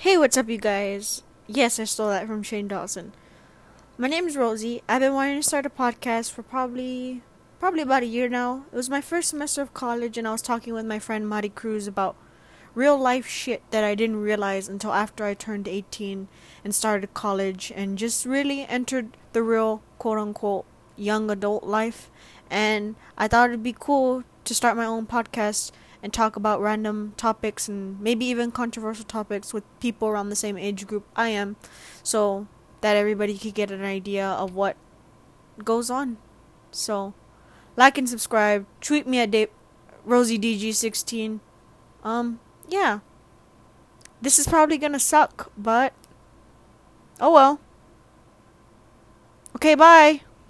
Hey, what's up, you guys? Yes, I stole that from Shane Dawson. My name is Rosie. I've been wanting to start a podcast for probably probably about a year now. It was my first semester of college, and I was talking with my friend Mari Cruz about real life shit that I didn't realize until after I turned 18 and started college and just really entered the real quote unquote young adult life. And I thought it'd be cool to start my own podcast and talk about random topics and maybe even controversial topics with people around the same age group I am so that everybody could get an idea of what goes on. So, like and subscribe. Tweet me at Dave, RosieDG16. Um, yeah. This is probably gonna suck, but oh well. Okay, bye.